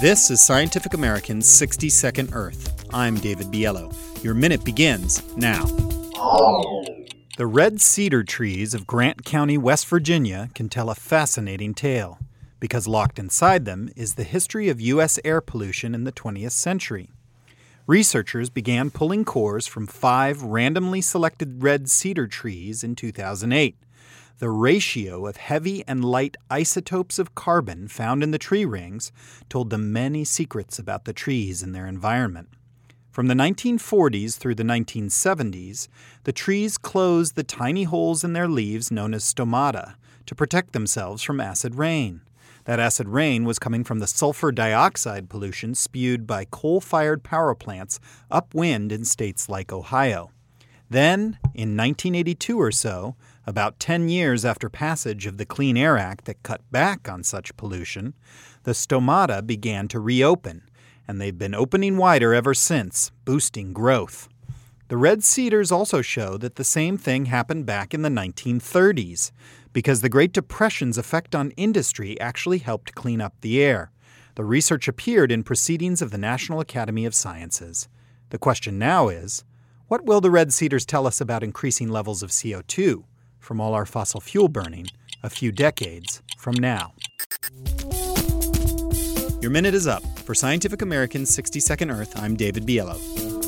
This is Scientific American's 60 Second Earth. I'm David Biello. Your minute begins now. The red cedar trees of Grant County, West Virginia can tell a fascinating tale because locked inside them is the history of U.S. air pollution in the 20th century. Researchers began pulling cores from five randomly selected red cedar trees in 2008. The ratio of heavy and light isotopes of carbon found in the tree rings told them many secrets about the trees and their environment. From the 1940s through the 1970s, the trees closed the tiny holes in their leaves known as stomata to protect themselves from acid rain. That acid rain was coming from the sulfur dioxide pollution spewed by coal fired power plants upwind in states like Ohio. Then, in 1982 or so, about 10 years after passage of the Clean Air Act that cut back on such pollution, the stomata began to reopen and they've been opening wider ever since, boosting growth. The red cedars also show that the same thing happened back in the 1930s, because the Great Depression's effect on industry actually helped clean up the air. The research appeared in Proceedings of the National Academy of Sciences. The question now is what will the red cedars tell us about increasing levels of CO2 from all our fossil fuel burning a few decades from now? Your minute is up. For Scientific American's 60 Second Earth, I'm David Biello.